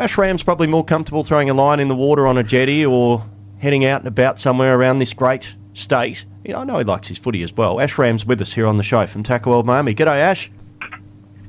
Ash Ramm's probably more comfortable throwing a line in the water on a jetty or heading out and about somewhere around this great state. You know, I know he likes his footy as well. Ash Ramm's with us here on the show from Tackle World Miami. G'day, Ash.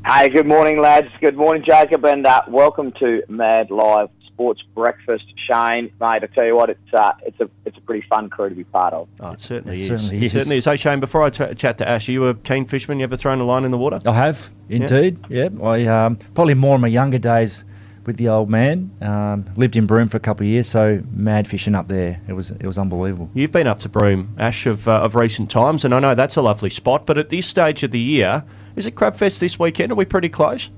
Hey, good morning, lads. Good morning, Jacob, and uh, welcome to Mad Live Sports Breakfast. Shane, mate, I tell you what, it's uh, it's a it's a pretty fun crew to be part of. Oh, it certainly It is. certainly It is. certainly is. Hey, Shane, before I t- chat to Ash, are you a keen fisherman? You ever thrown a line in the water? I have indeed. Yeah, I um, probably more in my younger days with the old man. Um, lived in Broome for a couple of years, so mad fishing up there. It was it was unbelievable. You've been up to Broome, Ash, of, uh, of recent times, and I know that's a lovely spot, but at this stage of the year, is it Crabfest this weekend? Are we pretty close?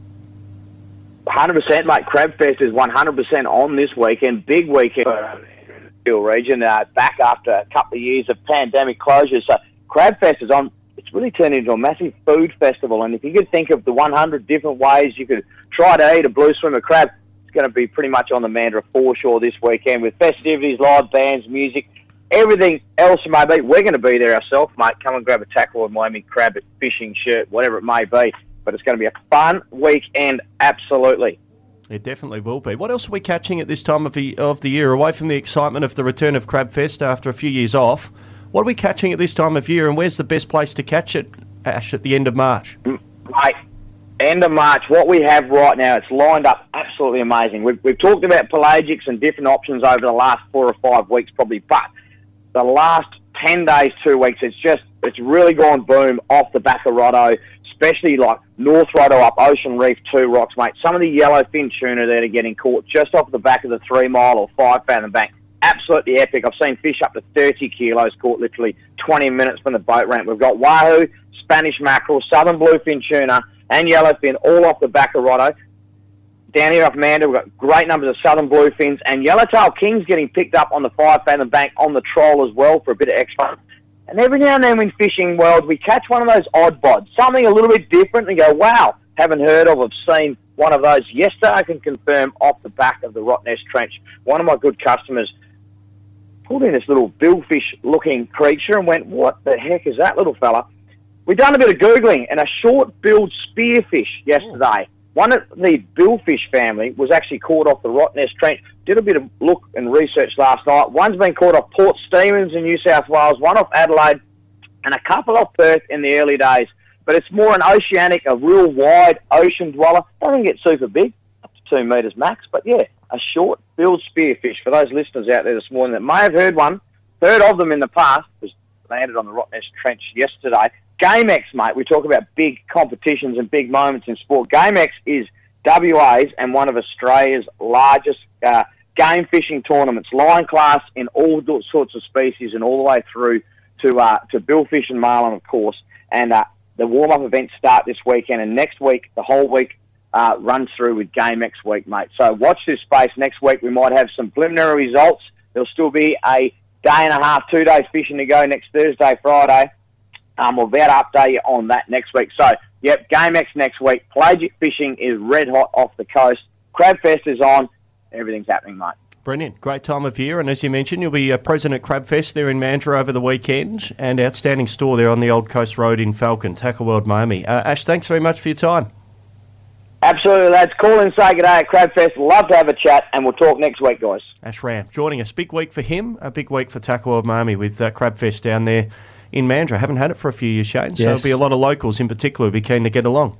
100%, mate. Crabfest is 100% on this weekend. Big weekend for Peel region. Uh, back after a couple of years of pandemic closures. So Crabfest is on. Really turned into a massive food festival. And if you could think of the 100 different ways you could try to eat a blue swimmer crab, it's going to be pretty much on the Mandurah foreshore this weekend with festivities, live bands, music, everything else may be. We're going to be there ourselves, mate. Come and grab a Tackle World Miami crab, fishing shirt, whatever it may be. But it's going to be a fun weekend, absolutely. It definitely will be. What else are we catching at this time of the, of the year, away from the excitement of the return of Crabfest after a few years off? What are we catching at this time of year, and where's the best place to catch it, Ash, at the end of March? Mm, mate, end of March, what we have right now, it's lined up absolutely amazing. We've, we've talked about pelagics and different options over the last four or five weeks, probably, but the last 10 days, two weeks, it's just, it's really gone boom off the back of Rotto, especially like North Rotto up Ocean Reef, two rocks, mate. Some of the yellowfin tuna that are getting caught just off the back of the three mile or five fathom bank. Absolutely epic. I've seen fish up to 30 kilos caught literally 20 minutes from the boat ramp. We've got wahoo, Spanish mackerel, southern bluefin tuna, and yellowfin all off the back of Rotto. Down here off Manda, we've got great numbers of southern bluefins and yellowtail kings getting picked up on the five fathom bank on the troll as well for a bit of extra. And every now and then in fishing world, we catch one of those odd bods, something a little bit different, and go, wow, haven't heard of, have seen one of those. Yesterday, I can confirm off the back of the Rottnest Trench, one of my good customers pulled in this little billfish looking creature and went, what the heck is that little fella? We've done a bit of Googling and a short billed spearfish yesterday. One of the billfish family was actually caught off the Rottnest Trench. Did a bit of look and research last night. One's been caught off Port Stephens in New South Wales, one off Adelaide, and a couple off Perth in the early days. But it's more an oceanic, a real wide ocean dweller. Doesn't get super big, two metres max. But yeah, a short billed spearfish for those listeners out there this morning that may have heard one, heard of them in the past, was landed on the Rottnest Trench yesterday. GameX, mate, we talk about big competitions and big moments in sport. GameX is WA's and one of Australia's largest uh, game fishing tournaments, line class in all sorts of species and all the way through to uh, to billfish and marlin, of course. And uh, the warm up events start this weekend, and next week, the whole week uh, runs through with GameX week, mate. So watch this space. Next week, we might have some preliminary results. There'll still be a day and a half, two days fishing to go next Thursday, Friday. Um, we'll to update you on that next week. So, yep, GameX next week. Pelagic fishing is red hot off the coast. Crabfest is on. Everything's happening, mate. Brilliant. Great time of year. And as you mentioned, you'll be uh, present at Crabfest there in Mandurah over the weekend and outstanding store there on the Old Coast Road in Falcon, Tackle World Miami. Uh, Ash, thanks very much for your time. Absolutely, lads. Call in, say good day at Crabfest. Love to have a chat, and we'll talk next week, guys. Ash Ramm joining us. Big week for him, a big week for Tackle World Miami with uh, Crabfest down there in Mandurah. Haven't had it for a few years, Shane, so Yes. there'll be a lot of locals in particular who'll be keen to get along.